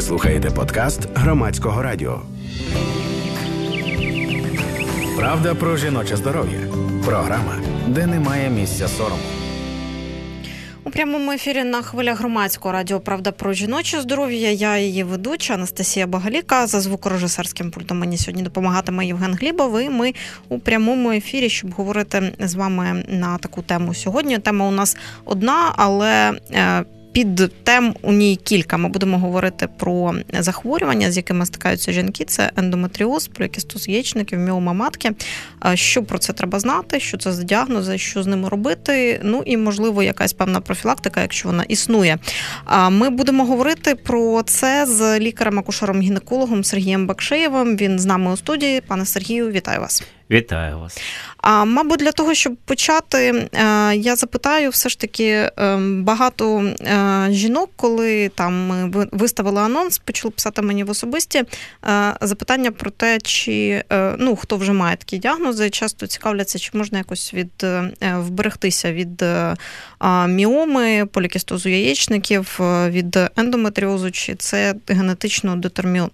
Ви слухаєте подкаст громадського радіо. Правда про жіноче здоров'я. Програма, де немає місця сорому. У прямому ефірі на хвилях громадського радіо Правда про жіноче здоров'я. Я її ведуча Анастасія Багаліка. За звукорежисерським пультом мені сьогодні допомагатиме Євген Глібов. І Ми у прямому ефірі, щоб говорити з вами на таку тему сьогодні. Тема у нас одна, але е, під тем у ній кілька. Ми будемо говорити про захворювання, з якими стикаються жінки. Це ендометріоз, полікістоз яєчників, міома матки. Що про це треба знати? Що це за діагнози, що з ними робити? Ну і можливо якась певна профілактика, якщо вона існує. Ми будемо говорити про це з лікарем-акушером-гінекологом Сергієм Бакшеєвим. Він з нами у студії. Пане Сергію, вітаю вас. Вітаю вас. А мабуть, для того, щоб почати, е, я запитаю, все ж таки е, багато е, жінок, коли там ми виставили анонс, почали писати мені в особисті запитання про те, чи ну хто вже має такі діагнози, часто цікавляться, чи можна якось від вберегтися від міоми, полікістозу яєчників, від ендометріозу, чи це генетично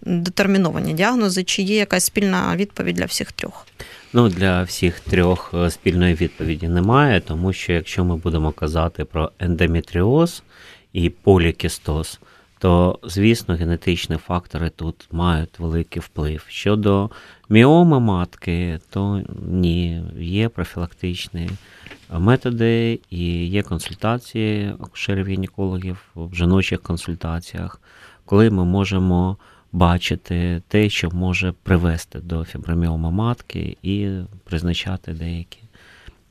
детерміновані діагнози, чи є якась спільна відповідь для всіх трьох. Ну, для всіх трьох е, спільної відповіді немає, тому що якщо ми будемо казати про ендометріоз і полікістоз, то, звісно, генетичні фактори тут мають великий вплив. Щодо міоми матки, то ні, є профілактичні методи і є консультації акушерів-гінекологів в жіночих консультаціях, коли ми можемо бачити те, що може привести до фіброміома матки, і призначати деякі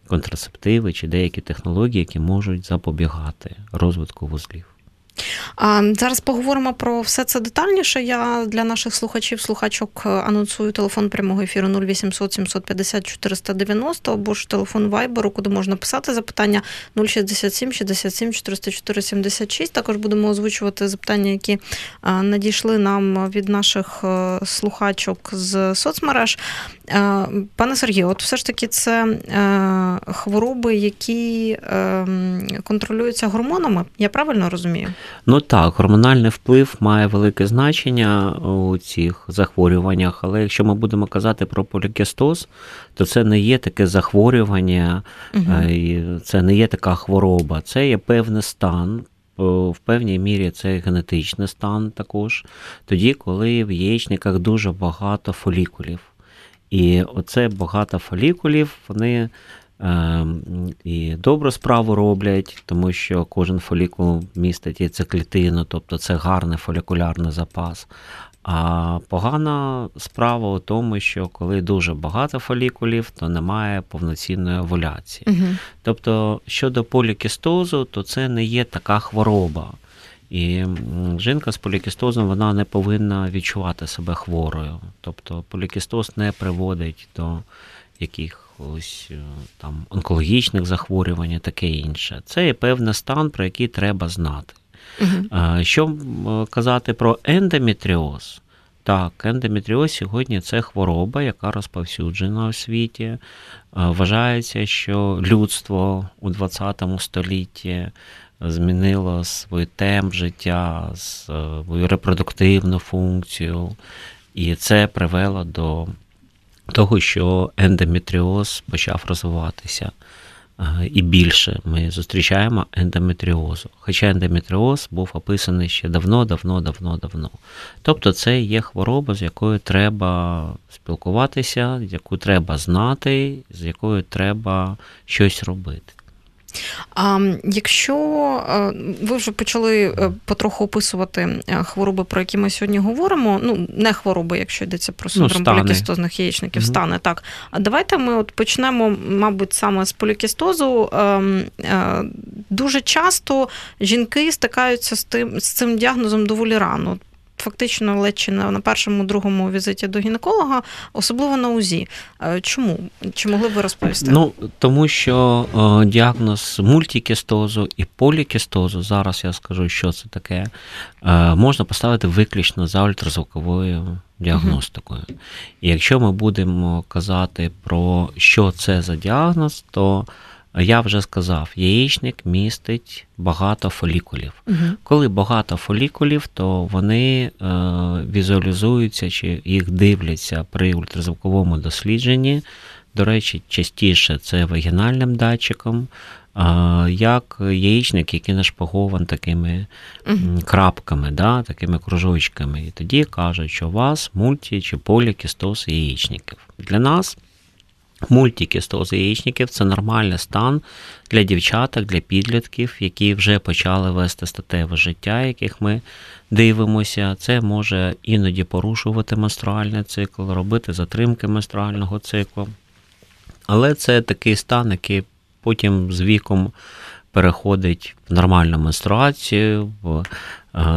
контрацептиви чи деякі технології, які можуть запобігати розвитку вузлів. Зараз поговоримо про все це детальніше. Я для наших слухачів, слухачок е, анонсую телефон прямого ефіру 0800 750 490 або ж телефон Вайберу, куди можна писати запитання 067 67 404 76. Також будемо озвучувати запитання, які е, надійшли нам від наших е, слухачок з соцмереж. Пане Сергію, от все ж таки це хвороби, які ем, контролюються гормонами. Я правильно розумію? Ну так, гормональний вплив має велике значення у цих захворюваннях, але якщо ми будемо казати про полікістоз, то це не є таке захворювання, угу. це не є така хвороба, це є певний стан. В певній мірі це генетичний стан також, тоді, коли в яєчниках дуже багато фолікулів. І оце багато фолікулів, вони і добру справу роблять, тому що кожен фолікул містить яйцеклітину, тобто це гарний фолікулярний запас. А погана справа у тому, що коли дуже багато фолікулів, то немає повноцінної овуляції. Угу. Тобто, щодо полікістозу, то це не є така хвороба. І жінка з полікістозом вона не повинна відчувати себе хворою. Тобто полікістоз не приводить до яких ось е, там онкологічних захворювань, і таке інше. Це є певний стан, про який треба знати. Угу. Що казати про ендометріоз? Так, ендометріоз сьогодні це хвороба, яка розповсюджена у світі. Вважається, що людство у 20 столітті змінило свій темп життя, свою репродуктивну функцію, і це привело до того, що ендометріоз почав розвиватися. І більше ми зустрічаємо ендометріозу. Хоча ендометріоз був описаний ще давно, давно, давно, давно. Тобто це є хвороба, з якою треба спілкуватися, яку треба знати, з якою треба щось робити. А якщо е, ви вже почали е, потроху описувати е, хвороби, про які ми сьогодні говоримо, ну не хвороби, якщо йдеться про ну, синдром ну, полікістозних яєчників, угу. стане так. А давайте ми от почнемо, мабуть, саме з полікістозу. Ем, дуже часто жінки стикаються з тим з цим діагнозом доволі рано фактично ледь чи на першому, другому візиті до гінеколога, особливо на УЗІ. Е, чому? Чи могли б ви розповісти? Ну тому що е, діагноз мультикістозу і полікістозу, зараз я скажу, що це таке, е, можна поставити виключно за ультразвуковою діагностикою. uh І якщо ми будемо казати про що це за діагноз, то я вже сказав, яєчник містить багато фолікулів. Угу. Коли багато фолікулів, то вони е, візуалізуються чи їх дивляться при ультразвуковому дослідженні. До речі, частіше це вагінальним датчиком, е, як яєчник, який нашпагований такими крапками, да, такими кружочками. І тоді кажуть, що у вас мульті чи полікістоз яєчників. Для нас мультикістоз яєчників це нормальний стан для дівчаток, для підлітків, які вже почали вести статеве життя, яких ми дивимося. Це може іноді порушувати менструальний цикл, робити затримки менструального циклу. Але це такий стан, який потім з віком переходить в нормальну менструацію, в е,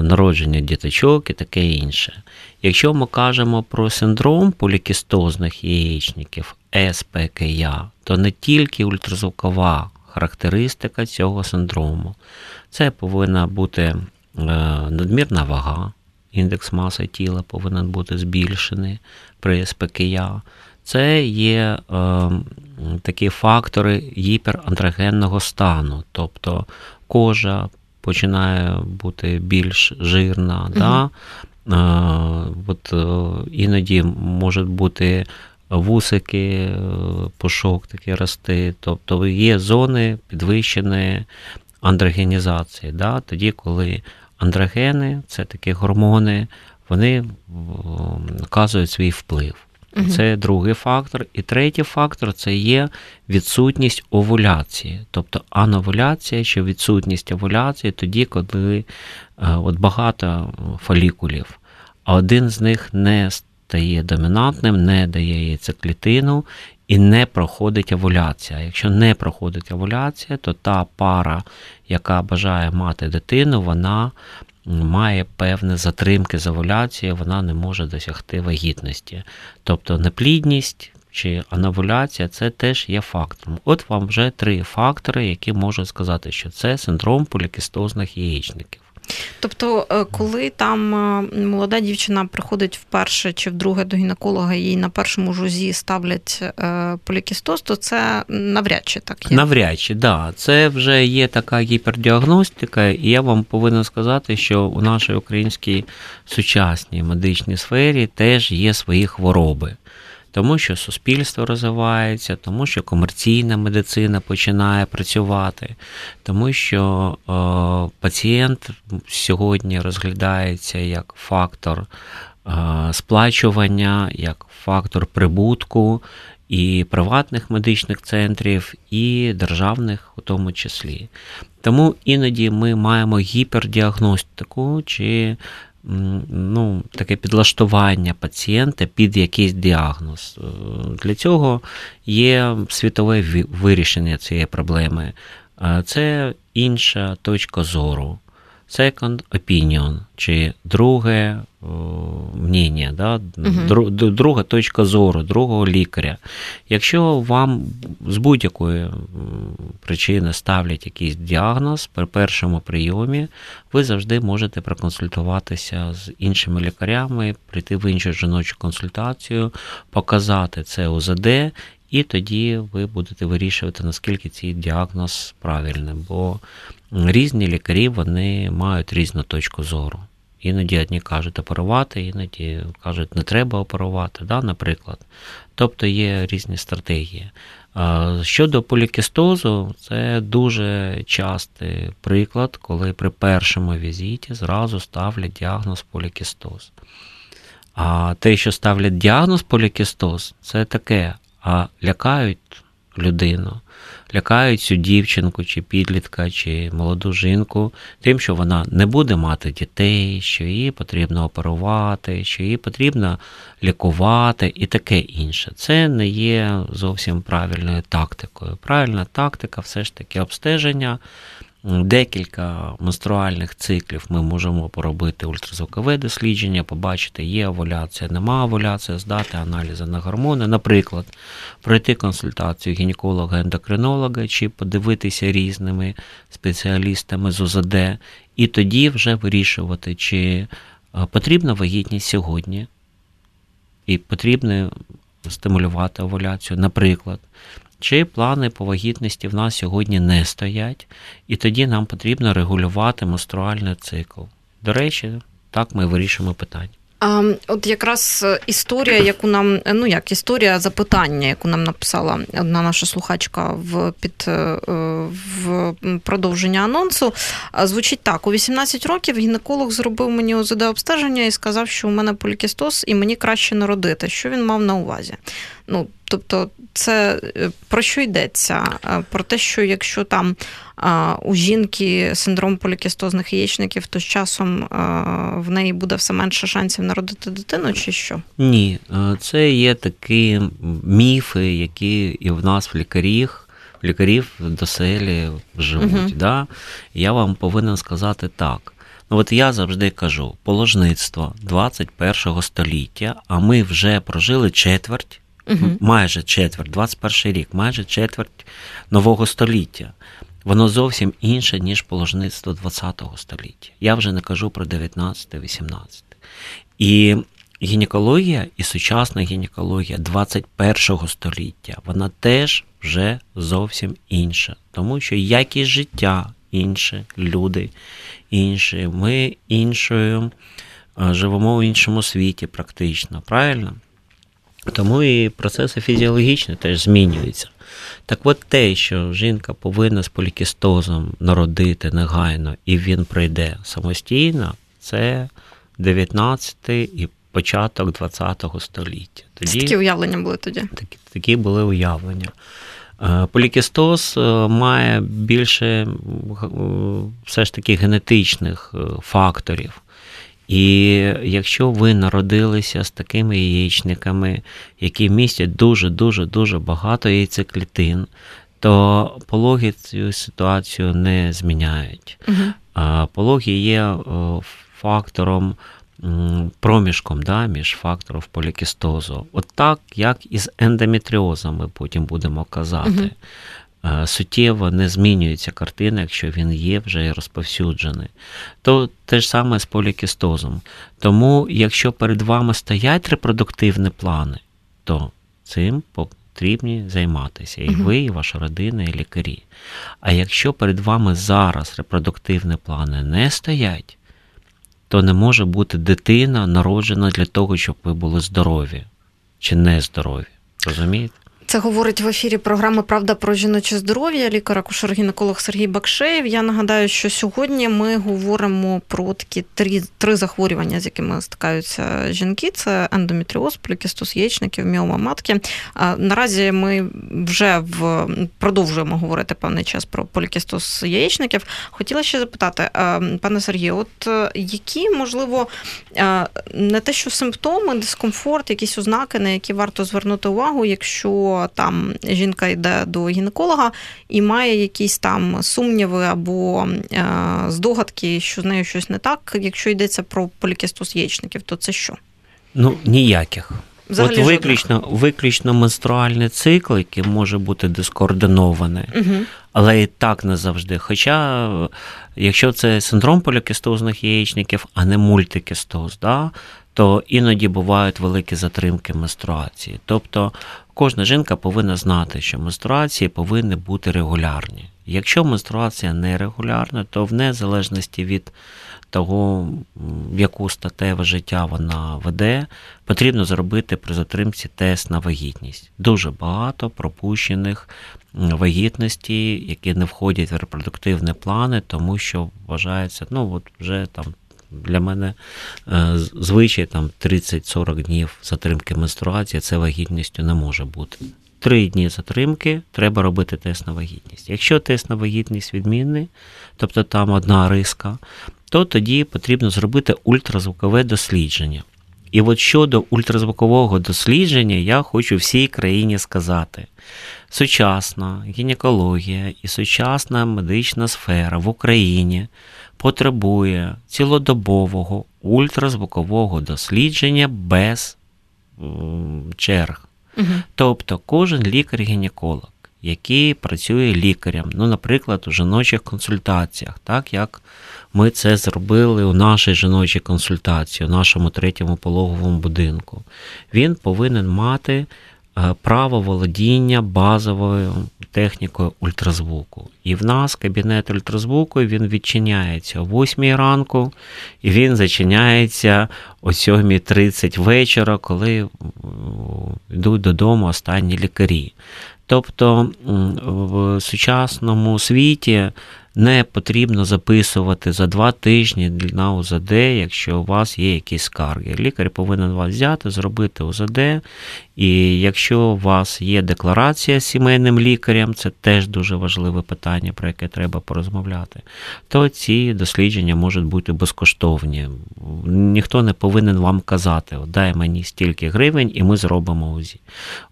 народження діточок і таке інше. Якщо ми кажемо про синдром полікістозних яєчників СПКЯ, то не тільки ультразвукова характеристика цього синдрому. Це повинна бути е, надмірна вага, індекс маси тіла повинен бути збільшений при СПКЯ. Це є е, такі фактори гіперандрогенного стану, тобто кожа починає бути більш жирна. Угу. Да? Е, от, е, іноді можуть бути вусики, пушок такі рости. Тобто є зони підвищеної андрогенізації. Да? Тоді, коли андрогени, це такі гормони, вони оказують свій вплив. Це другий фактор. І третій фактор це є відсутність овуляції. Тобто ановуляція чи відсутність овуляції тоді, коли от багато фолікулів, а один з них не стає домінантним, не дає яйцеклітину і не проходить овуляція. Якщо не проходить овуляція, то та пара, яка бажає мати дитину, вона має певні затримки з овуляцією, вона не може досягти вагітності. Тобто неплідність чи анавуляція це теж є фактором. От вам вже три фактори, які можуть сказати, що це синдром полікістозних яєчників. Тобто, коли там молода дівчина приходить вперше чи вдруге до гінеколога, їй на першому жузі ставлять полікістоз, то це навряд чи так є? Навряд чи, да. Це вже є така гіпердіагностика, і я вам повинен сказати, що у нашій українській сучасній медичній сфері теж є свої хвороби тому що суспільство розвивається, тому що комерційна медицина починає працювати, тому що е, пацієнт сьогодні розглядається як фактор е, сплачування, як фактор прибутку і приватних медичних центрів, і державних у тому числі. Тому іноді ми маємо гіпердіагностику чи ну, таке підлаштування пацієнта під якийсь діагноз. Е, для цього є світове вирішення цієї проблеми. Це інша точка зору second opinion, чи друге мнення, да? Угу. друга точка зору, другого лікаря. Якщо вам з будь-якої причини ставлять якийсь діагноз при першому прийомі, ви завжди можете проконсультуватися з іншими лікарями, прийти в іншу жіночу консультацію, показати це УЗД. І тоді ви будете вирішувати, наскільки цей діагноз правильний. Бо різні лікарі вони мають різну точку зору. Іноді одні кажуть оперувати, іноді кажуть, не треба оперувати, да, наприклад. Тобто є різні стратегії. Щодо полікістозу, це дуже частий приклад, коли при першому візиті зразу ставлять діагноз полікістоз. А те, що ставлять діагноз полікістоз, це таке, а лякають людину лякають цю дівчинку, чи підлітка, чи молоду жінку, тим, що вона не буде мати дітей, що її потрібно оперувати, що її потрібно лікувати і таке інше. Це не є зовсім правильною тактикою. Правильна тактика все ж таки обстеження. Декілька менструальних циклів ми можемо поробити ультразвукове дослідження, побачити, є овуляція, нема овуляції, здати аналізи на гормони, наприклад, пройти консультацію гінеколога-ендокринолога чи подивитися різними спеціалістами з УЗД, і тоді вже вирішувати, чи е, потрібна вагітність сьогодні, і потрібно стимулювати овуляцію, наприклад. Чи плани по вагітності в нас сьогодні не стоять, і тоді нам потрібно регулювати менструальний цикл. До речі, так ми вирішуємо питання. А, От якраз історія, яку нам ну як історія запитання, яку нам написала одна наша слухачка в під е, в продовження анонсу, звучить так: у 18 років гінеколог зробив мені ОЗД обстеження і сказав, що у мене полікістоз і мені краще народити. Що він мав на увазі? Ну тобто, це е, про що йдеться? Про те, що якщо там у жінки синдром полікістозних яєчників, то з часом в неї буде все менше шансів народити дитину, чи що? Ні, е, це є такі міфи, які і в нас в лікарів. Лікарів до селі живуть. Uh-huh. Да? Я вам повинен сказати так. Ну от я завжди кажу: положництво 21 століття, а ми вже прожили четверть, uh-huh. майже четверть, 21 рік, майже четверть нового століття воно зовсім інше, ніж положництво ХХ століття. Я вже не кажу про 19-18. І гінекологія і сучасна гінекологія 21 століття, вона теж вже зовсім інша, тому що якість життя інше, люди інші, ми іншою е, живемо в іншому світі, практично, правильно? Тому і процеси фізіологічні теж змінюються. Так от те, що жінка повинна з полікістозом народити негайно і він прийде самостійно, це 19 і початок 20 століття. Тоді, Такі уявлення були тоді? Такі, такі були уявлення. Е, полікістоз е, має більше е, все ж таки генетичних факторів. І якщо ви народилися з такими яєчниками, які містять дуже-дуже дуже багато яйцеклітин, то пологи цю ситуацію не зміняють. Угу. Пологи є фактором, проміжком да, між фактором полікістозу. От так, як і з ендометріозом ми потім будемо казати. Е, суттєво не змінюється картина, якщо він є вже розповсюджений. То те ж саме з полікістозом. Тому, якщо перед вами стоять репродуктивні плани, то цим потрібні займатися. І ви, і ваша родина, і лікарі. А якщо перед вами зараз репродуктивні плани не стоять, то не може бути дитина народжена для того, щоб ви були здорові чи не здорові. Розумієте? Це говорить в ефірі програми Правда про жіноче здоров'я, лікар акушер гінеколог Сергій Бакшеєв. Я нагадаю, що сьогодні ми говоримо про такі три три захворювання, з якими стикаються жінки: це ендометріоз, полікістоз яєчників, міома матки. Наразі ми вже в продовжуємо говорити певний час про полікістоз яєчників. Хотіла ще запитати, пане Сергію, от е, які можливо не те, що симптоми, дискомфорт, якісь ознаки, на які варто звернути увагу, якщо там жінка йде до гінеколога і має якісь там сумніви або е, здогадки, що з нею щось не так. Якщо йдеться про полікістоз яєчників, то це що? Ну ніяких. Взагалі От виключно виключно менструальний цикл, який може бути дискоординований, угу. але і так не завжди. Хоча, якщо це синдром полікістозних яєчників, а не мультикістоз, да, то іноді бувають великі затримки менструації. Тобто кожна жінка повинна знати, що менструації повинні бути регулярні. Якщо менструація нерегулярна, то в незалежності від того, яку статеве життя вона веде, потрібно зробити при затримці тест на вагітність. Дуже багато пропущених вагітності, які не входять в репродуктивні плани, тому що вважається, ну от вже там для мене е, звичай там 30-40 днів затримки менструації це вагітністю не може бути. Три дні затримки треба робити тест на вагітність. Якщо тест на вагітність відмінний, тобто там одна риска, то тоді потрібно зробити ультразвукове дослідження. І от щодо ультразвукового дослідження, я хочу всій країні сказати: сучасна гінекологія і сучасна медична сфера в Україні потребує цілодобового ультразвукового дослідження без черг. Угу. Тобто кожен лікар-гінеколог, який працює лікарем, ну, наприклад, у жіночих консультаціях, так як ми це зробили у нашій жіночій консультації, у нашому третьому пологовому будинку, він повинен мати е, право володіння базовою технікою ультразвуку. І в нас кабінет ультразвуку він відчиняється о 8 ранку, і він зачиняється о 7.30 вечора, коли йдуть додому останні лікарі. Тобто в сучасному світі не потрібно записувати за два тижні на УЗД, якщо у вас є якісь скарги. Лікар повинен вас взяти, зробити УЗД. І якщо у вас є декларація з сімейним лікарем, це теж дуже важливе питання, про яке треба порозмовляти, то ці дослідження можуть бути безкоштовні. Ніхто не повинен вам казати, дай мені стільки гривень, і ми зробимо УЗІ.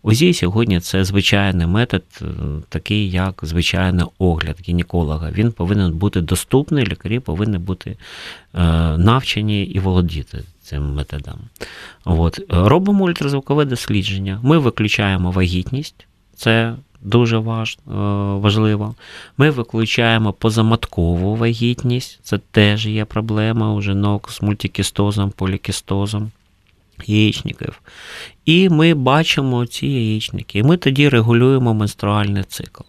УЗІ сьогодні це звичайний метод, е, такий як звичайний огляд гінеколога. Він повинен бути доступний, лікарі повинні бути е, навчені і володіти цим методом. От. Робимо ультразвукове дослідження. Ми виключаємо вагітність, це дуже важ, е, важливо. Ми виключаємо позаматкову вагітність, це теж є проблема у жінок з мультикістозом, полікістозом. Яєчників. І ми бачимо ці яєчники. І ми тоді регулюємо менструальний цикл.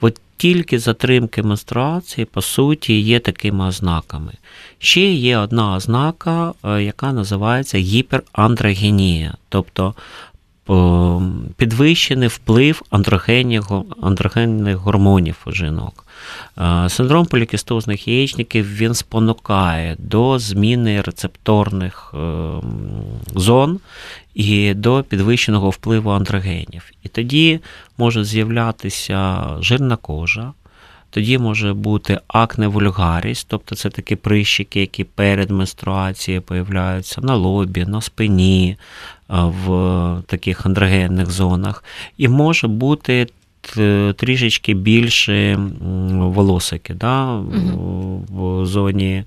От тільки затримки менструації, по суті, є такими ознаками. Ще є одна ознака, е, яка називається гіперандрогенія, тобто підвищений вплив андрогенних гормонів у жінок. Е, синдром полікістозних яєчників він спонукає до зміни рецепторних е, зон і до підвищеного впливу андрогенів. І тоді може з'являтися жирна кожа. Тоді може бути акне вульгаріс, тобто це такі прищики, які перед менструацією появляються на лобі, на спині, в таких андрогенних зонах. І може бути трішечки більше волосики да, угу. в зоні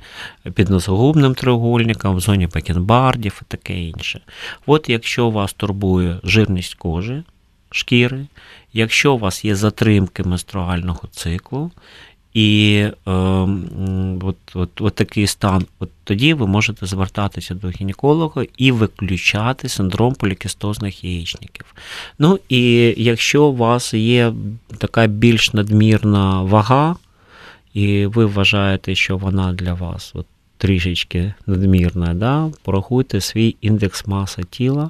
під носогубним треугольником, в зоні бакенбардів і таке інше. От якщо вас турбує жирність кожи, шкіри, якщо у вас є затримки менструального циклу, і е, от, от, от такий стан, от тоді ви можете звертатися до гінеколога і виключати синдром полікістозних яєчників. Ну і якщо у вас є така більш надмірна вага, і ви вважаєте, що вона для вас от, трішечки надмірна, да, порахуйте свій індекс маси тіла.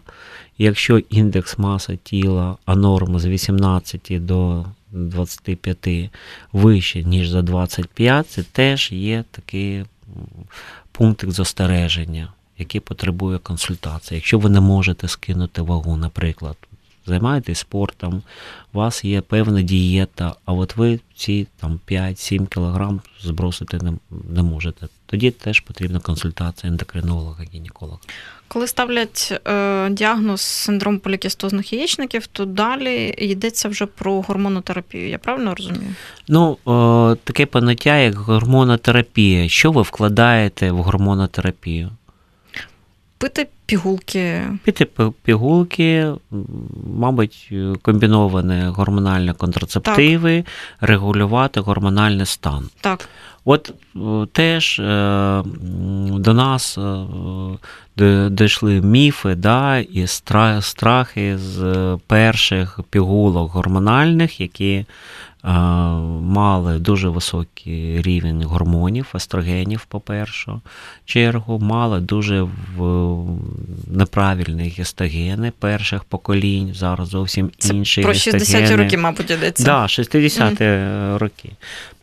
Якщо індекс маси тіла, а норма з 18 до 25 вище, ніж за 25, це теж є такий пунктик застереження, який потребує консультації. Якщо ви не можете скинути вагу, наприклад, займаєтесь спортом, у вас є певна дієта, а от ви ці там 5-7 кг збросити не, не можете. Тоді теж потрібна консультація ендокринолога, гінеколога. Коли ставлять е, діагноз синдром полікістозних яєчників, то далі йдеться вже про гормонотерапію. Я правильно розумію? Ну, е, таке поняття, як гормонотерапія. Що ви вкладаєте в гормонотерапію? Пити пігулки. Піти пігулки, мабуть, комбіновані гормональні контрацептиви, так. регулювати гормональний стан. Так. От е, теж е, до нас е, дійшли міфи да, і страхи з перших пігулок гормональних, які мали дуже високий рівень гормонів, естрогенів, по перше чергу, мали дуже неправильні гістогени перших поколінь, зараз зовсім інші. Це Про 60-ті роки, мабуть, йдеться. Так, да, 60-ті mm. роки.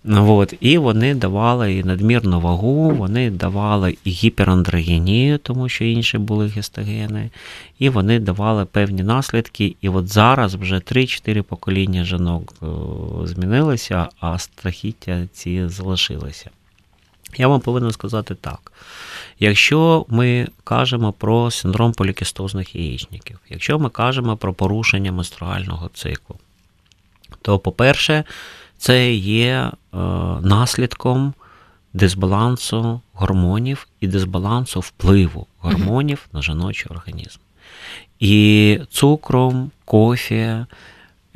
От, І вони давали і надмірну вагу, вони давали і гіперандрогенію, тому що інші були гістогени, і вони давали певні наслідки. І от зараз вже 3-4 покоління жінок е, змінилися, а страхіття ці залишилися. Я вам повинен сказати так. Якщо ми кажемо про синдром полікістозних яєчників, якщо ми кажемо про порушення менструального циклу, то, по-перше, це є е, наслідком дисбалансу гормонів і дисбалансу впливу гормонів на жіночий організм. І цукром, кофе,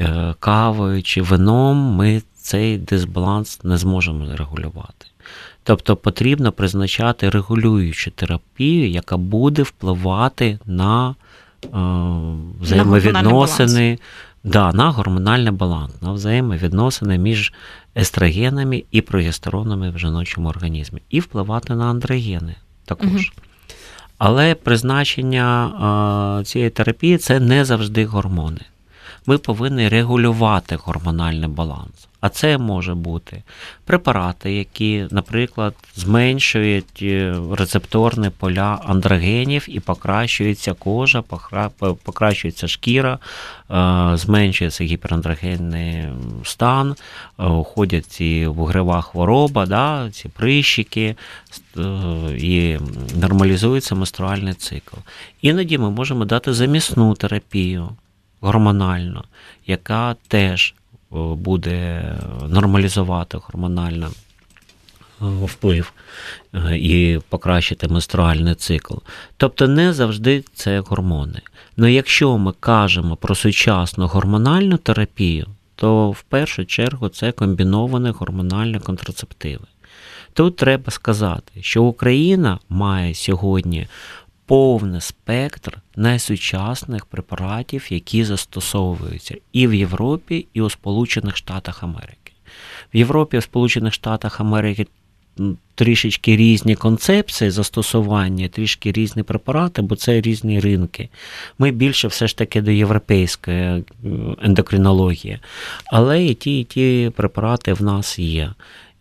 е, кавою чи вином ми цей дисбаланс не зможемо регулювати. Тобто потрібно призначати регулюючу терапію, яка буде впливати на взаємовідносини да, на гормональний баланс, на взаємовідносини між естрогенами і прогестеронами в жіночому організмі, і впливати на андрогени також. Угу. Але призначення цієї терапії це не завжди гормони. Ми повинні регулювати гормональний баланс. А це може бути препарати, які, наприклад, зменшують е, рецепторні поля андрогенів і покращується кожа, покращується шкіра, е, зменшується гіперандрогенний стан, е, уходять ці вугрева хвороба, да, ці прищики і нормалізується менструальний цикл. Іноді ми можемо дати замісну терапію гормональну, яка теж буде нормалізувати гормонально е, вплив е, і покращити менструальний цикл. Тобто не завжди це гормони. Але якщо ми кажемо про сучасну гормональну терапію, то в першу чергу це комбіновані гормональні контрацептиви. Тут треба сказати, що Україна має сьогодні повний спектр найсучасних препаратів, які застосовуються і в Європі, і у Сполучених Штатах Америки. В Європі і в Сполучених Штатах Америки трішечки різні концепції застосування, трішки різні препарати, бо це різні ринки. Ми більше все ж таки до європейської ендокринології. Але і ті, і ті препарати в нас є.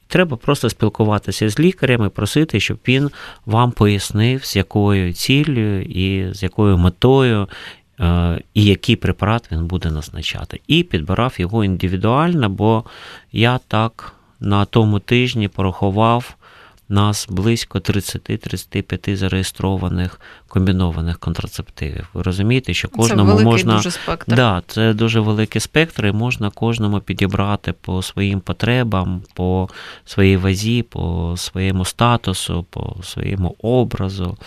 Треба просто спілкуватися з лікарем і просити, щоб він вам пояснив, з якою ціллю і з якою метою. Е, і який препарат він буде назначати. І підбирав його індивідуально, бо я так на тому тижні порахував нас близько 30-35 зареєстрованих комбінованих контрацептивів. Ви розумієте, що кожному це можна дуже спектр. Да, це дуже великий спектр, і можна кожному підібрати по своїм потребам, по своїй вазі, по своєму статусу, по своєму образу.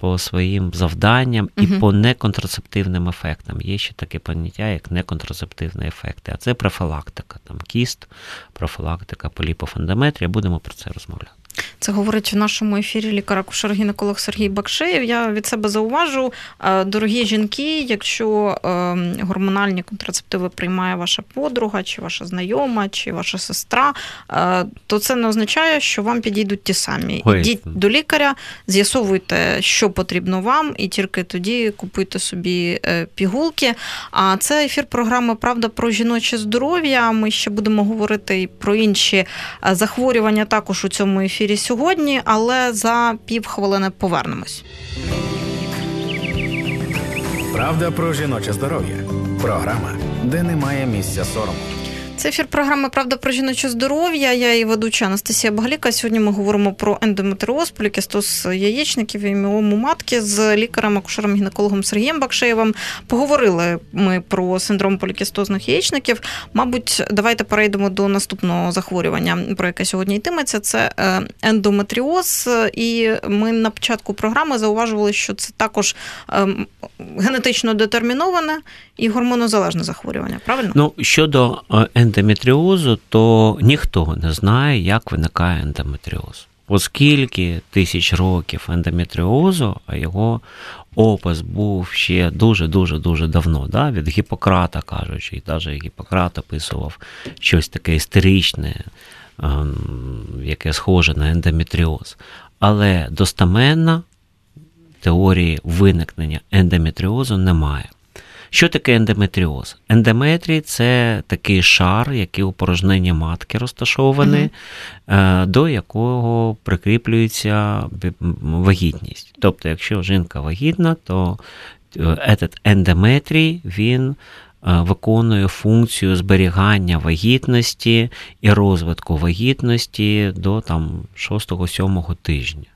По своїм завданням і uh по неконтрацептивним ефектам. Є ще таке поняття, як неконтрацептивні ефекти. А це профілактика, там кіст, профілактика поліпофандометрія. Будемо про це розмовляти. Це говорить в нашому ефірі лікар акушер гінеколог Сергій Бакшеєв. Я від себе зауважу, е, дорогі жінки, якщо ем, гормональні контрацептиви приймає ваша подруга, чи ваша знайома, чи ваша сестра, е, то це не означає, що вам підійдуть ті самі. Ой. Йдіть до лікаря, з'ясовуйте, що потрібно вам, і тільки тоді купуйте собі е, пігулки. А це ефір програми Правда про жіноче здоров'я. Ми ще будемо говорити і про інші захворювання також у цьому ефірі ефірі сьогодні, але за півхвилини повернемось. Правда про жіноче здоров'я. Програма, де немає місця сорому. Це ефір програми Правда про жіноче здоров'я. Я і ведуча Анастасія Багаліка. Сьогодні ми говоримо про ендометриоз, полікістоз яєчників і міому матки з лікарем, акушером гінекологом Сергієм Бакшеєвим. Поговорили ми про синдром полікістозних яєчників. Мабуть, давайте перейдемо до наступного захворювання, про яке сьогодні йтиметься. Це е, ендометріоз. І ми на початку програми зауважували, що це також ем, генетично детерміноване і гормонозалежне захворювання. Правильно? Ну щодо ендометріозу, ендометріозу, то ніхто не знає, як виникає ендометріоз. Оскільки тисяч років ендометріозу, а його опис був ще дуже-дуже дуже давно, да? від Гіппократа кажучи, і навіть Гіппократ описував щось таке істеричне, ем, яке схоже на ендометріоз. Але достаменно теорії виникнення ендометріозу немає. Що таке ендометріоз? Ендометрій це такий шар, який у порожненні матки розташований, uh до якого прикріплюється вагітність. Тобто, якщо жінка вагітна, то е, этот ендометрій він. Е, виконує функцію зберігання вагітності і розвитку вагітності до там 6-7 тижня.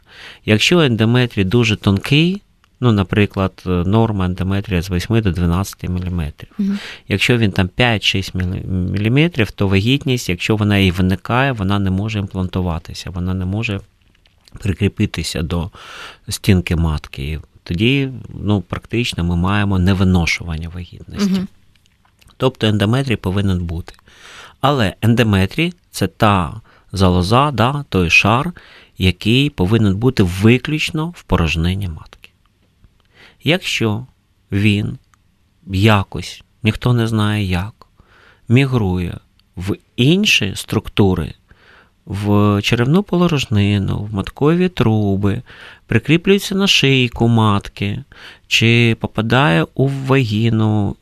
Якщо ендометрій дуже тонкий, Ну, наприклад, норма ендометрія з 8 до 12 мм. Угу. Якщо він там 5-6 мм, то вагітність, якщо вона і виникає, вона не може імплантуватися, вона не може прикріпитися до стінки матки. Тоді ну, практично ми маємо невиношування вагітності. Угу. Тобто ендометрій повинен бути. Але ендометрій це та залоза, да, той шар, який повинен бути виключно в порожненні матки. Якщо він якось, ніхто не знає як, мігрує в інші структури, в черевну порожнину, в маткові труби, прикріплюється на шийку матки, чи попадає у вагіну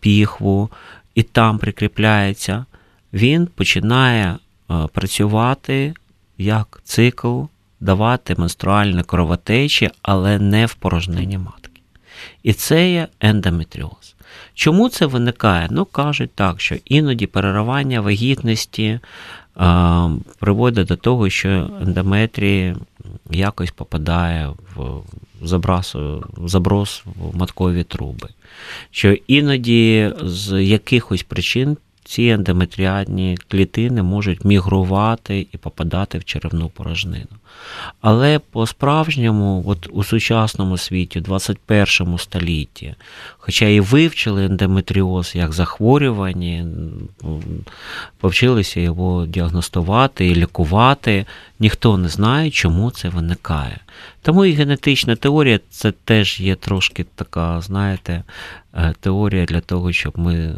піхву і там прикріпляється, він починає е, працювати як цикл, давати менструальне кровотечі, але не в порожнині матки. І це є ендометріоз. Чому це виникає? Ну, кажуть так, що іноді переривання вагітності а, приводить до того, що ендометрія якось попадає в заброс, заброс в маткові труби. Що іноді з якихось причин ці ендометріальні клітини можуть мігрувати і попадати в черевну порожнину. Але по-справжньому, от у сучасному світі, у 21 столітті, хоча і вивчили ендометріоз як захворювання, повчилися його діагностувати і лікувати, ніхто не знає, чому це виникає. Тому і генетична теорія це теж є трошки така, знаєте, е, теорія для того, щоб ми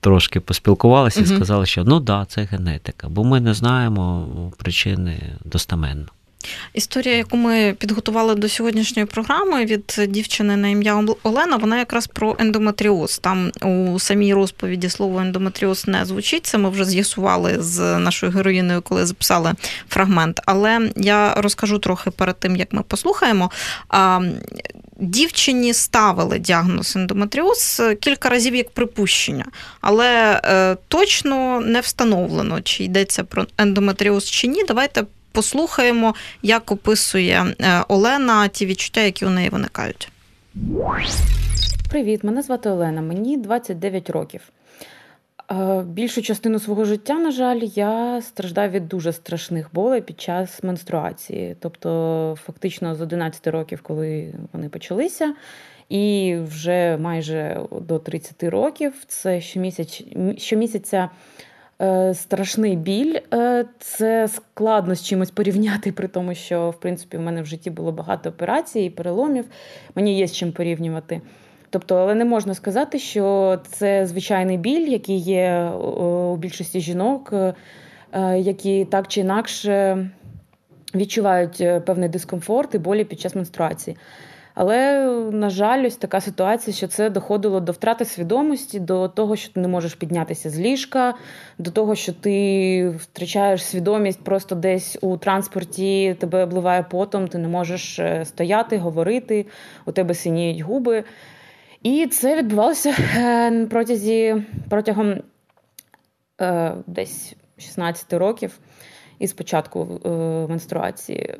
трошки поспілкувалися і сказали, що ну да, це генетика, бо ми не знаємо причини достеменно. Історія, яку ми підготували до сьогоднішньої програми від дівчини на ім'я Олена, вона якраз про ендометріоз. Там у самій розповіді слово ендометріоз не звучить. Це ми вже з'ясували з нашою героїною, коли записали фрагмент. Але я розкажу трохи перед тим, як ми послухаємо. Дівчині ставили діагноз ендометріоз кілька разів як припущення, але е, точно не встановлено, чи йдеться про ендометріоз чи ні. Давайте послухаємо, як описує е, Олена ті відчуття, які у неї виникають. Привіт, мене звати Олена, мені 29 років. Е, більшу частину свого життя, на жаль, я страждаю від дуже страшних болей під час менструації. Тобто, фактично з 11 років, коли вони почалися, і вже майже до 30 років це щомісяць, щомісяця е, страшний біль. Е, це складно з чимось порівняти, при тому, що в принципі в мене в житті було багато операцій і переломів. Мені є з чим порівнювати. Тобто, але не можна сказати, що це звичайний біль, який є у більшості жінок, е, які так чи інакше відчувають е, певний дискомфорт і болі під час менструації. Але, на жаль, ось така ситуація, що це доходило до втрати свідомості, до того, що ти не можеш піднятися з ліжка, до того, що ти втрачаєш свідомість просто десь у транспорті, тебе обливає потом, ти не можеш е, стояти, говорити, у тебе синіють губи. І це відбувалося е, протязі, протягом е, десь 16 років із початку е, менструації.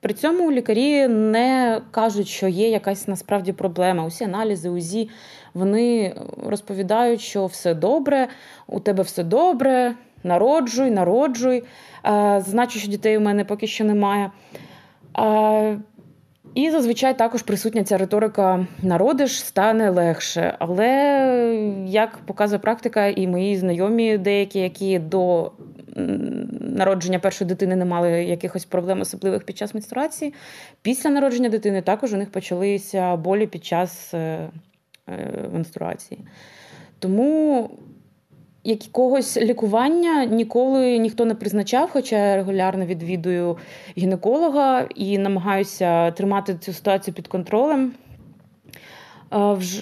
При цьому лікарі не кажуть, що є якась насправді проблема. Усі аналізи, УЗІ, вони розповідають, що все добре, у тебе все добре, народжуй, народжуй. Значу, що дітей у мене поки що немає. І зазвичай також присутня ця риторика народиш стане легше. Але як показує практика, і мої знайомі, деякі, які до народження першої дитини не мали якихось проблем особливих під час менструації, після народження дитини також у них почалися болі під час е, е, менструації. Тому якогось лікування ніколи ніхто не призначав, хоча я регулярно відвідую гінеколога і намагаюся тримати цю ситуацію під контролем.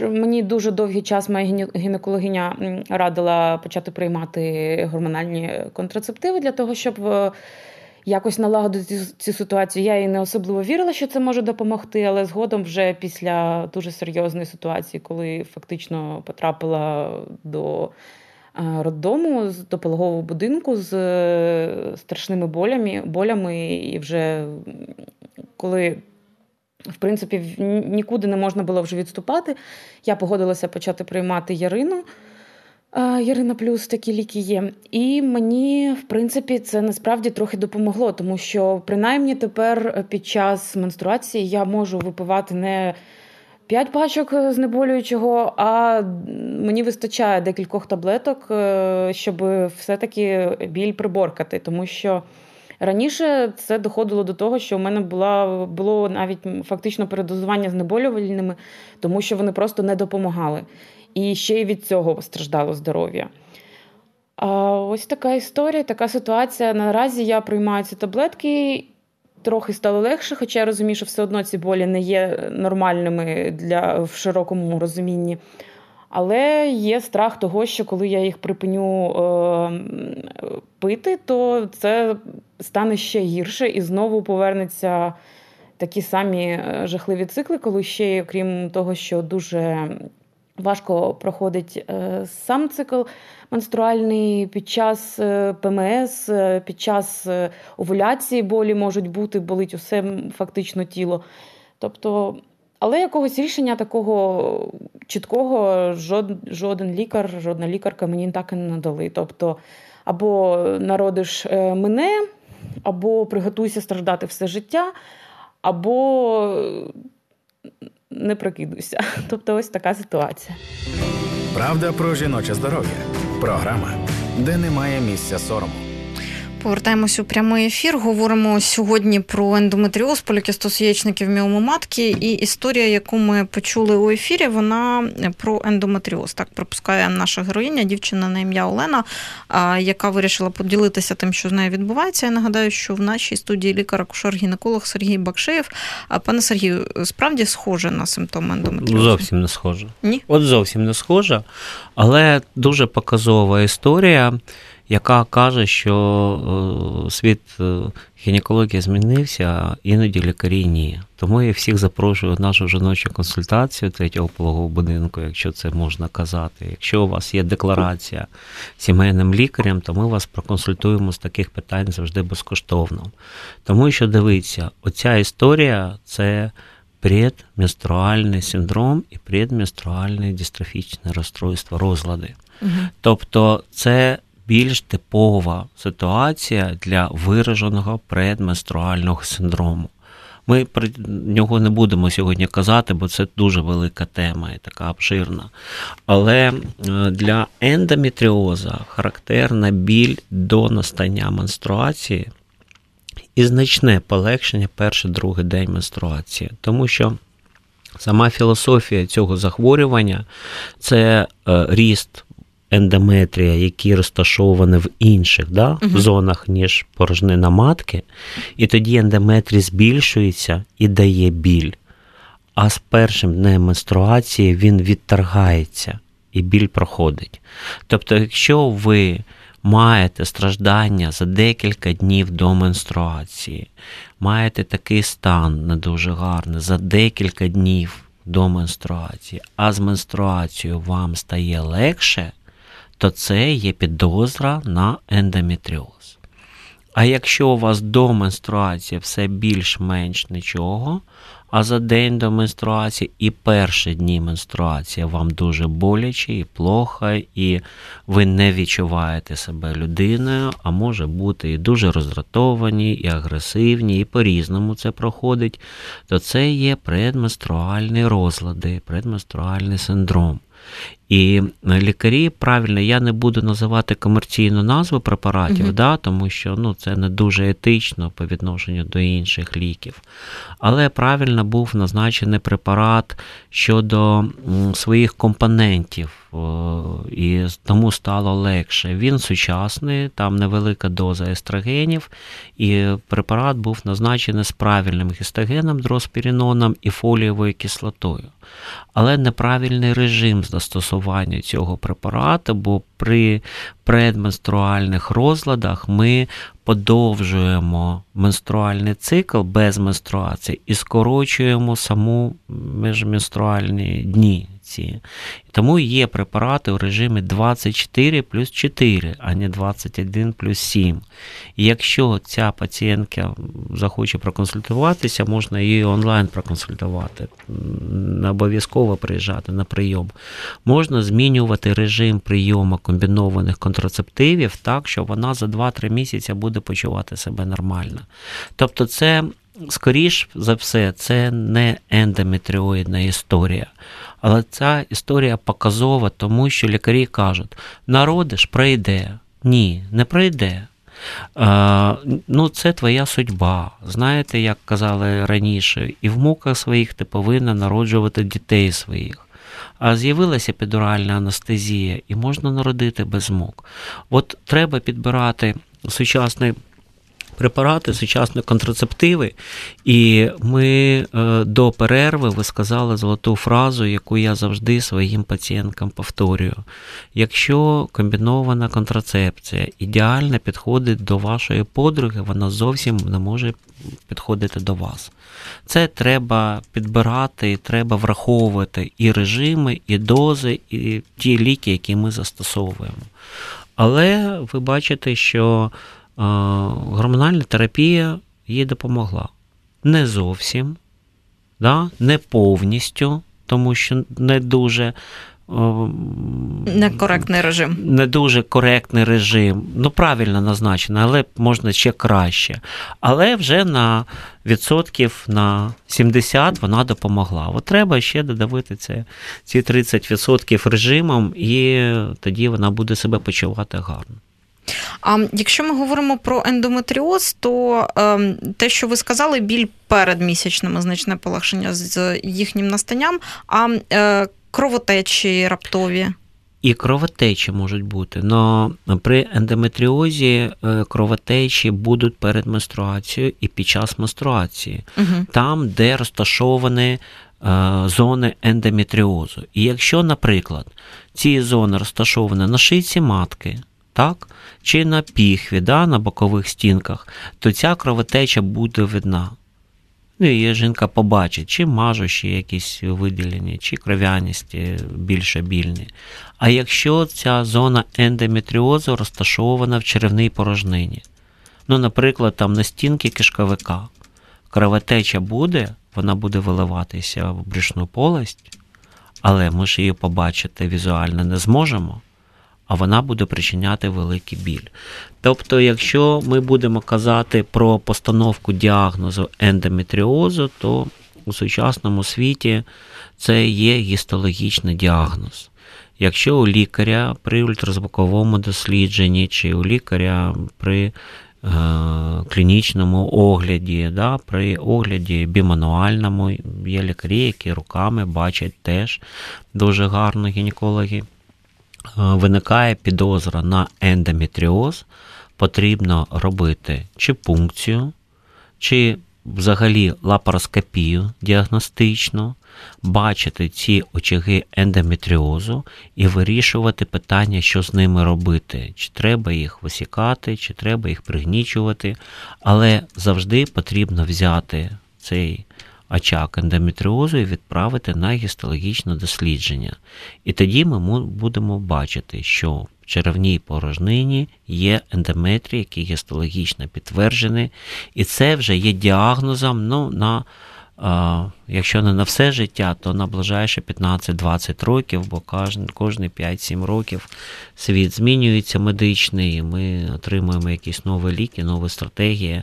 Мені дуже довгий час моя гінекологиня радила почати приймати гормональні контрацептиви для того, щоб е, якось налагодити цю ситуацію. Я їй не особливо вірила, що це може допомогти, але згодом, вже після дуже серйозної ситуації, коли фактично потрапила до роддому до пологового будинку з е, страшними болями, болями, і вже коли. В принципі, нікуди не можна було вже відступати. Я погодилася почати приймати Ярину. Ярина плюс такі ліки є. І мені, в принципі, це насправді трохи допомогло, тому що принаймні тепер під час менструації я можу випивати не 5 пачок знеболюючого, а мені вистачає декількох таблеток, е, щоб все-таки біль приборкати, тому що Раніше це доходило до того, що в мене була, було навіть фактично передозування знеболювальними, тому що вони просто не допомагали. І ще й від цього страждало здоров'я. А Ось така історія, така ситуація. Наразі я приймаю ці таблетки. Трохи стало легше, хоча я розумію, що все одно ці болі не є нормальними для в широкому розумінні. Але є страх того, що коли я їх припиню е, пити, то це стане ще гірше і знову повернеться такі самі е, жахливі цикли, коли ще, крім того, що дуже важко проходить е, сам цикл менструальний під час е, ПМС, е, під час овуляції болі можуть бути, болить усе фактично тіло. Тобто але якогось рішення такого чіткого жод, жоден лікар, жодна лікарка мені так і не надали. Тобто, або народиш мене, або приготуйся страждати все життя, або не прокидуйся. Тобто, ось така ситуація. Правда про жіноче здоров'я. Програма, де немає місця сорому. Повертаємось у прямий ефір. Говоримо сьогодні про ендометріоз, полікістоз яєчників міому матки. І історія, яку ми почули у ефірі, вона про ендометріоз. Так пропускає наша героїня, дівчина на ім'я Олена, яка вирішила поділитися тим, що з нею відбувається. Я нагадаю, що в нашій студії лікар-акушер-гінеколог Сергій Бакшеєв. Пане Сергію, справді схоже на симптоми ендометріозу? Зовсім не схоже. Ні? От зовсім не схоже, але дуже показова історія яка каже, що е, світ е, гінекології змінився, а іноді лікарі ні. Тому я всіх запрошую в нашу жіночу консультацію третього пологового будинку, якщо це можна казати. Якщо у вас є декларація сімейним лікарем, то ми вас проконсультуємо з таких питань завжди безкоштовно. Тому що дивіться, оця історія це. Предменструальний синдром і предменструальне дистрофічне розстройство, розлади. Угу. Тобто це більш типова ситуація для вираженого предменструального синдрому. Ми про нього не будемо сьогодні казати, бо це дуже велика тема і така обширна. Але е, для ендометріоза характерна біль до настання менструації і значне полегшення перший другий день менструації. Тому що сама філософія цього захворювання це е, ріст ендометрія, які розташовані в інших да, uh зонах, ніж порожнина матки, і тоді ендометрій збільшується і дає біль. А з першим днем менструації він відторгається і біль проходить. Тобто, якщо ви маєте страждання за декілька днів до менструації, маєте такий стан не дуже гарний за декілька днів до менструації, а з менструацією вам стає легше, то це є підозра на ендометріоз. А якщо у вас до менструації все більш-менш нічого, а за день до менструації і перші дні менструації вам дуже боляче і плохо, і ви не відчуваєте себе людиною, а може бути і дуже роздратовані, і агресивні, і по-різному це проходить, то це є предменструальні розлади, предменструальний синдром. І лікарі правильно, я не буду називати комерційну назву препаратів, uh да, тому що ну, це не дуже етично по відношенню до інших ліків. Але правильно був назначений препарат щодо своїх компонентів, і тому стало легше. Він сучасний, там невелика доза естрогенів, і препарат був назначений з правильним гістогеном, дроспіріноном і фолієвою кислотою. Але неправильний режим застосування цього препарату, бо при предменструальних розладах ми подовжуємо менструальний цикл без менструації і скорочуємо саму міжменструальні дні ці. Тому є препарати у режимі 24 плюс 4, а не 21 плюс 7. І якщо ця пацієнтка захоче проконсультуватися, можна її онлайн проконсультувати, не обов'язково приїжджати на прийом. Можна змінювати режим прийому комбінованих контрацептивів так, що вона за 2-3 місяці буде почувати себе нормально. Тобто, це. Скоріш за все, це не ендометріоїдна історія. Але ця історія показова, тому що лікарі кажуть, народиш пройде. Ні, не пройде. Ну, це твоя судьба. Знаєте, як казали раніше, і в муках своїх ти повинна народжувати дітей своїх. А з'явилася підуральна анестезія, і можна народити без мук. От треба підбирати сучасний препарати, сучасні контрацептиви. І ми е, до перерви ви сказали золоту фразу, яку я завжди своїм пацієнткам повторюю. Якщо комбінована контрацепція ідеально підходить до вашої подруги, вона зовсім не може підходити до вас. Це треба підбирати, треба враховувати і режими, і дози, і ті ліки, які ми застосовуємо. Але ви бачите, що гормональна терапія їй допомогла. Не зовсім, да? не повністю, тому що не дуже Некоректний режим. Не дуже коректний режим. Ну, правильно назначено, але можна ще краще. Але вже на відсотків на 70 вона допомогла. От треба ще додавити це, ці 30% режимом, і тоді вона буде себе почувати гарно. А якщо ми говоримо про ендометріоз, то е, те, що ви сказали, біль перед місячними значне полегшення з їхнім настанням, а е, кровотечі раптові. І кровотечі можуть бути, але при ендометріозі е, кровотечі будуть перед менструацією і під час менструації, угу. там, де розташовані е, зони ендометріозу. І якщо, наприклад, ці зони розташовані на шийці матки, так, чи на піхві, да, на бокових стінках, то ця кровотеча буде видна. Ну, і жінка побачить, чи мажущі якісь виділені, чи кров'яністі більше більні. А якщо ця зона ендометріозу розташована в черевній порожнині, ну, наприклад, там на стінки кишковика, кровотеча буде, вона буде виливатися в брюшну полость, але ми ж її побачити візуально не зможемо а вона буде причиняти великий біль. Тобто, якщо ми будемо казати про постановку діагнозу ендометріозу, то у сучасному світі це є гістологічний діагноз. Якщо у лікаря при ультразвуковому дослідженні, чи у лікаря при е, клінічному огляді, да, при огляді бімануальному, є лікарі, які руками бачать теж дуже гарно гінекологи. Е, виникає підозра на ендометріоз, потрібно робити чи пункцію, чи взагалі лапароскопію діагностичну, бачити ці очаги ендометріозу і вирішувати питання, що з ними робити, чи треба їх висікати, чи треба їх пригнічувати, але завжди потрібно взяти цей очаг ендометріозу і відправити на гістологічне дослідження. І тоді ми будемо бачити, що в черевній порожнині є ендометрій, який гістологічно підтверджений, і це вже є діагнозом ну, на Якщо не на все життя, то на ближайше 15-20 років, бо кожні 5-7 років світ змінюється медичний, і ми отримуємо якісь нові ліки, нові стратегії.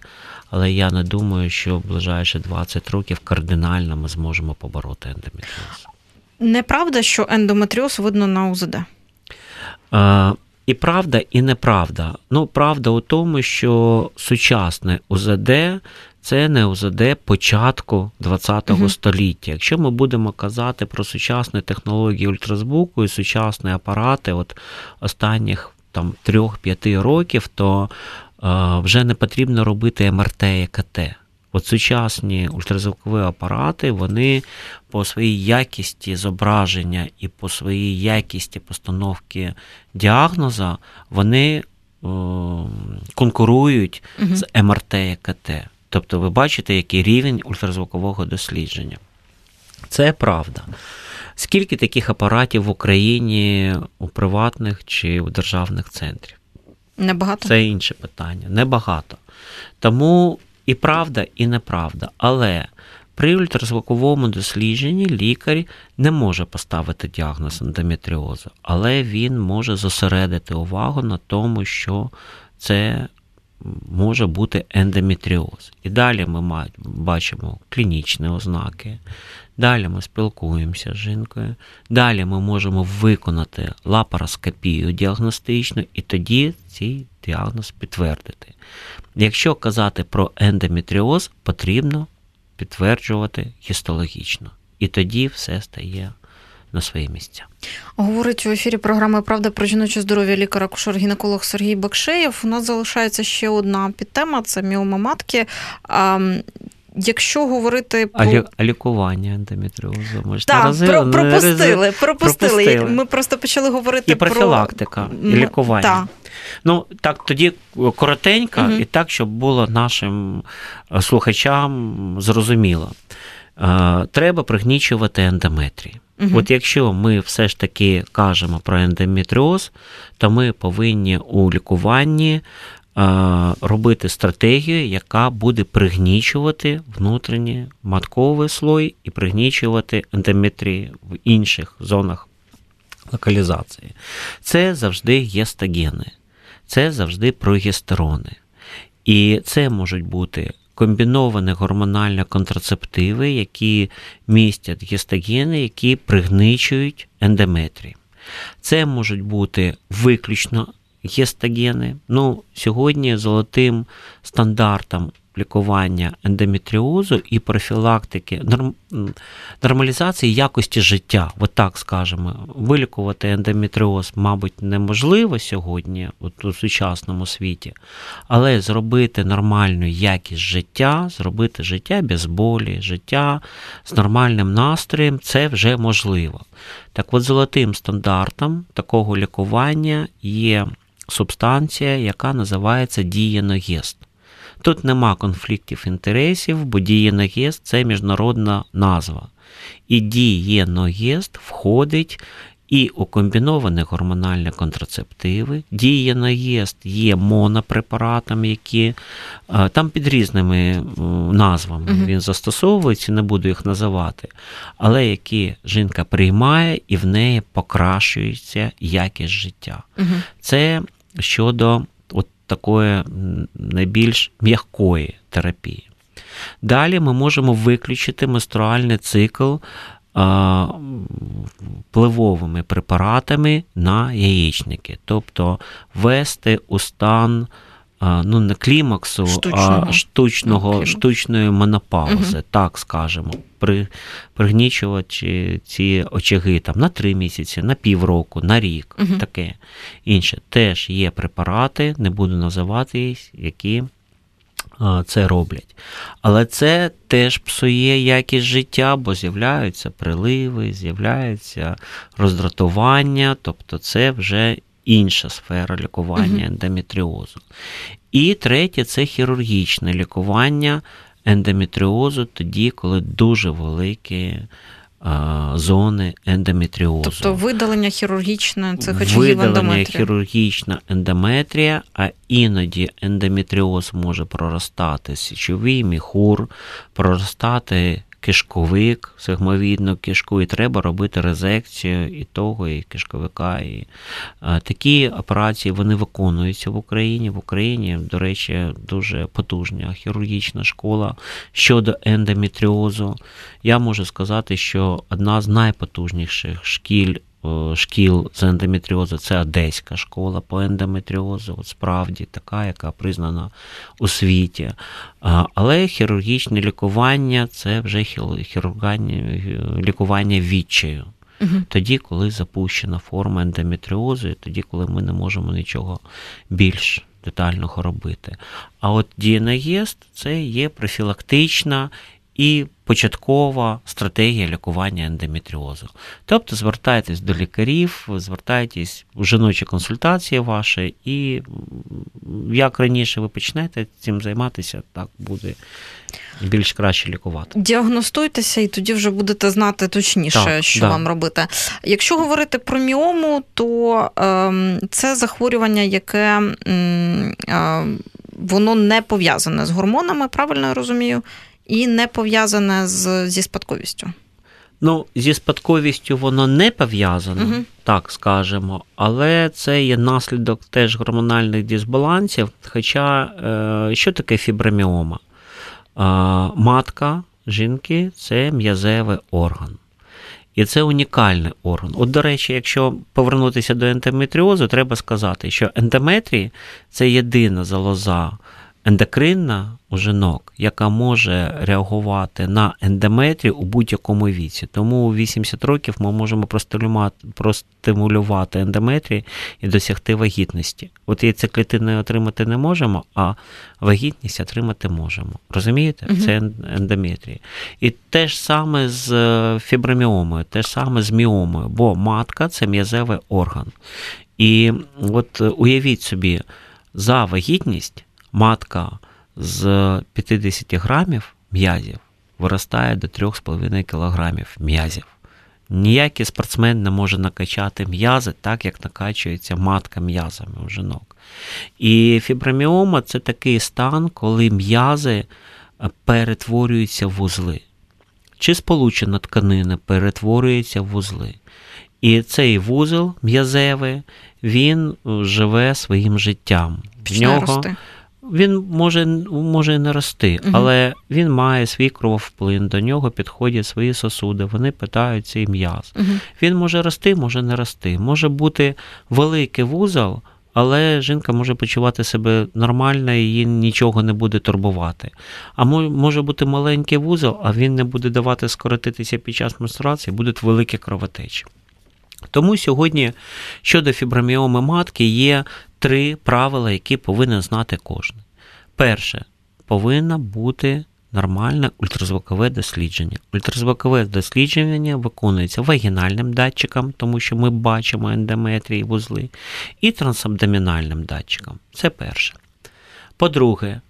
Але я не думаю, що в ближайші 20 років кардинально ми зможемо побороти ендометріоз. Неправда, що ендометріоз видно на УЗД? І правда, і неправда. Ну, правда у тому, що сучасне УЗД це не УЗД початку ХХ угу. століття. Якщо ми будемо казати про сучасні технології ультразвуку і сучасні апарати, от останніх там 3-5 років, то е, вже не потрібно робити МРТ і КТ. От сучасні ультразвукові апарати, вони по своїй якісті зображення і по своїй якісті постановки діагноза, вони е, конкурують угу. з МРТ і КТ. Тобто ви бачите, який рівень ультразвукового дослідження. Це правда. Скільки таких апаратів в Україні у приватних чи у державних центрів? Небагато. Це інше питання. Небагато. Тому і правда, і неправда. Але при ультразвуковому дослідженні лікар не може поставити діагноз ендометріозу, але він може зосередити увагу на тому, що це може бути ендометріоз. І далі ми бачимо клінічні ознаки. Далі ми спілкуємося з жінкою. Далі ми можемо виконати лапароскопію діагностичну, і тоді цей діагноз підтвердити. Якщо казати про ендометріоз, потрібно підтверджувати гістологічно. І тоді все стає на свої місця. Говорить у ефірі програми Правда про жіноче здоров'я лікар акушер гінеколог Сергій Бакшеєв. У нас залишається ще одна підтема це міома матки. Якщо говорити про а лікування ендометріозу, ми ж так, наразили, про, пропустили, пропустили. пропустили. Ми просто почали говорити і профілактика, про... і лікування. Так. Ну так тоді коротенько, угу. і так, щоб було нашим е, слухачам зрозуміло. Е, треба пригнічувати ендометрії. Угу. От якщо ми все ж таки кажемо про ендометріоз, то ми повинні у лікуванні робити стратегію, яка буде пригнічувати внутрішній матковий слой і пригнічувати ендометрії в інших зонах локалізації. Це завжди гестогени, це завжди прогестерони. І це можуть бути комбіновані гормональні контрацептиви, які містять гістогени, які пригничують ендометрії. Це можуть бути виключно гестогени. Ну, Сьогодні золотим стандартом лікування ендометріозу і профілактики нормалізації якості життя, от так скажемо, вилікувати ендометріоз, мабуть, неможливо сьогодні от у сучасному світі, але зробити нормальну якість життя, зробити життя без болі, життя з нормальним настроєм це вже можливо. Так от золотим стандартом такого лікування є субстанція, яка називається дієногест. Тут нема конфліктів інтересів, бо дієногест це міжнародна назва. І дієногест входить і у комбіновані гормональні контрацептиви. Дієноєст є монопрепаратом, які е, там під різними назвами uh він застосовується, не буду їх називати, але які жінка приймає і в неї покращується якість життя. uh Це щодо такої найбільш м'якої терапії. Далі ми можемо виключити менструальний цикл пливовими препаратами на яєчники, тобто ввести у стан ну не клімаксу, штучного. а штучного, ну, штучної монопаузи, угу. так скажемо, при, пригнічувати ці очаги там на три місяці, на півроку, на рік, угу. таке інше. Теж є препарати, не буду називати, їх, які це роблять. Але це теж псує якість життя, бо з'являються приливи, з'являються роздратування, тобто це вже інша сфера лікування ендометріозу. І третє це хірургічне лікування ендометріозу тоді, коли дуже великі зони ендометріозу. Тобто видалення хірургічне це хоч Видалення хірургічна ендометрія, а іноді ендометріоз може проростати січовий міхур, проростати кишковик, сигмовідну кишку, і треба робити резекцію і того, і кишковика. І Такі операції вони виконуються в Україні. В Україні, до речі, дуже потужна хірургічна школа щодо ендометріозу. Я можу сказати, що одна з найпотужніших шкіль Е, шкіл з ендометріозу це Одеська школа по ендометріозу, от справді така, яка признана у світі. Але хірургічне лікування це вже лікування відчаю. Угу. Тоді, коли запущена форма ендометріозу, і тоді, коли ми не можемо нічого більш детального робити. А от дієнаєст це є профілактична і початкова стратегія лікування ендометріозу. Тобто звертайтесь до лікарів, звертайтесь у жіночі консультації ваші, і як раніше ви почнете цим займатися, так буде більш краще лікувати. Діагностуйтеся, і тоді вже будете знати точніше, так, що да. вам робити. Якщо говорити про міому, то е, це захворювання, яке е, воно не пов'язане з гормонами, правильно я розумію? І не пов'язане з, зі спадковістю. Ну, зі спадковістю воно не пов'язано, Угу. так скажемо, але це є наслідок теж гормональних дисбалансів. Хоча е, що таке фіброміома? Е, матка жінки це м'язевий орган. І це унікальний орган. От, до речі, якщо повернутися до ендометріозу, треба сказати, що ендометрій це єдина залоза ендокринна у жінок, яка може реагувати на ендометрій у будь-якому віці. Тому у 80 років ми можемо простимулювати, ендометрій і досягти вагітності. От яйцеклітини отримати не можемо, а вагітність отримати можемо. Розумієте? Це ендометрія. І те ж саме з е, фіброміомою, те ж саме з міомою, бо матка це м'язевий орган. І от е, уявіть собі, за вагітність матка з 50 грамів м'язів виростає до 3,5 кілограмів м'язів. Ніякий спортсмен не може накачати м'язи так, як накачується матка м'язами у жінок. І фіброміома це такий стан, коли м'язи е, перетворюються в вузли. Чи сполучена тканина перетворюється в вузли. І цей вузол м'язевий, він е, живе своїм життям. В нього рости. Він може, може не рости, Мгм. але він має свій крововплин, до нього підходять свої сосуди, вони питають цей м'яз. Угу. Він може рости, може не рости. Може бути великий вузол, але жінка може почувати себе нормально, і її нічого не буде турбувати. А може бути маленький вузол, а він не буде давати скоротитися під час менструації, будуть великі кровотечі. Тому сьогодні щодо фіброміоми матки є три правила, які повинен знати кожен. Перше, повинна бути нормальне ультразвукове дослідження. Ультразвукове дослідження виконується вагінальним датчиком, тому що ми бачимо ендометрії вузли, і трансабдомінальним датчиком. Це перше. По-друге,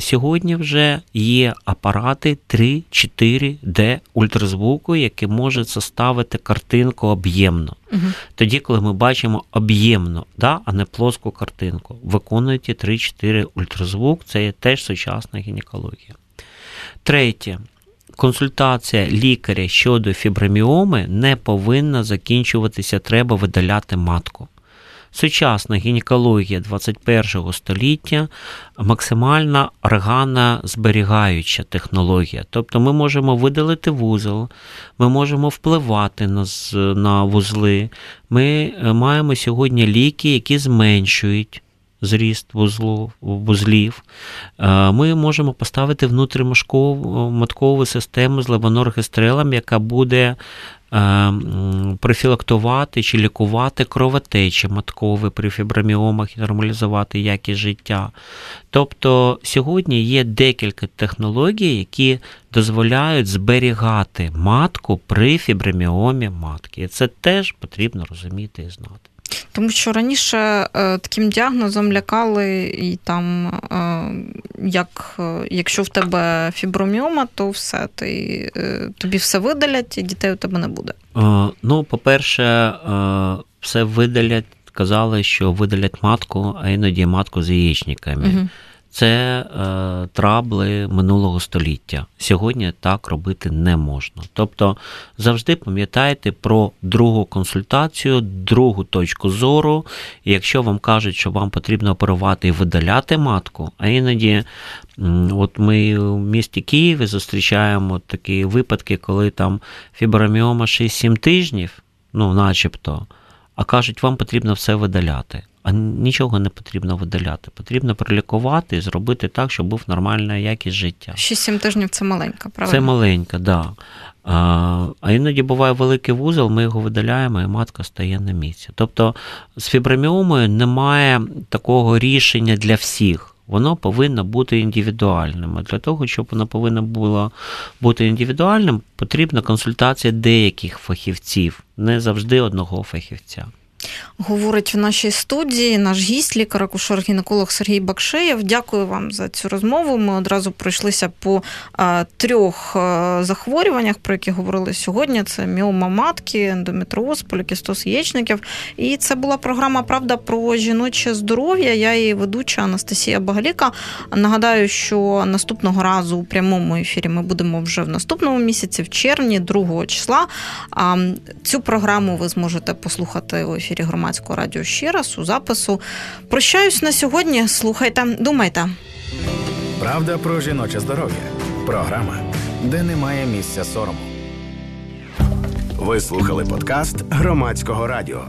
сьогодні вже є апарати 3-4D ультразвуку, які можуть составити картинку об'ємно. Угу. Тоді, коли ми бачимо об'ємно, да, а не плоску картинку, виконують 3-4 ультразвук, це є теж сучасна гінекологія. Третє. Консультація лікаря щодо фіброміоми не повинна закінчуватися, треба видаляти матку. Сучасна гінекологія 21 століття максимально органозберігаюча технологія. Тобто ми можемо видалити вузол, ми можемо впливати на, на вузли. Ми е, маємо сьогодні ліки, які зменшують зріст вузлів. Е, Ми можемо поставити внутріматкову систему з левоноргестрелем, яка буде е, профілактувати чи лікувати кровотечі маткові при фіброміомах і нормалізувати якість життя. Тобто сьогодні є декілька технологій, які дозволяють зберігати матку при фіброміомі матки. І це теж потрібно розуміти і знати. Тому що раніше е, таким діагнозом лякали, і там, е, як, е, якщо в тебе фіброміома, то все, ти, тобі все видалять, і дітей у тебе не буде. Ну, по-перше, все видалять, казали, що видалять матку, а іноді матку з яєчниками. Угу. Це е, трабли минулого століття. Сьогодні так робити не можна. Тобто завжди пам'ятайте про другу консультацію, другу точку зору. І якщо вам кажуть, що вам потрібно оперувати і видаляти матку, а іноді, от ми в місті Києві зустрічаємо такі випадки, коли там фіброміома 6-7 тижнів, ну начебто, а кажуть, вам потрібно все видаляти. А нічого не потрібно видаляти. Потрібно прилікувати і зробити так, щоб був нормальна якість життя. 6-7 тижнів це маленька, правильно? Це маленька, да. А, а іноді буває великий вузол, ми його видаляємо, і матка стає на місці. Тобто з фіброміомою немає такого рішення для всіх. Воно повинно бути індивідуальним. А для того, щоб воно повинно було бути індивідуальним, потрібна консультація деяких фахівців, не завжди одного фахівця. Говорить в нашій студії наш гість, лікар-акушер-гінеколог Сергій Бакшеєв. Дякую вам за цю розмову. Ми одразу пройшлися по трьох захворюваннях, про які говорили сьогодні. Це міома матки, ендометроз, полікістоз яєчників. І це була програма Правда про жіноче здоров'я. Я її ведуча Анастасія Багаліка. Нагадаю, що наступного разу у прямому ефірі ми будемо вже в наступному місяці, в червні, 2 числа. А цю програму ви зможете послухати у ефірі громадського радіо ще раз у запису. Прощаюсь на сьогодні. Слухайте, думайте. Правда про жіноче здоров'я. Програма, де немає місця сорому. Ви слухали подкаст громадського радіо.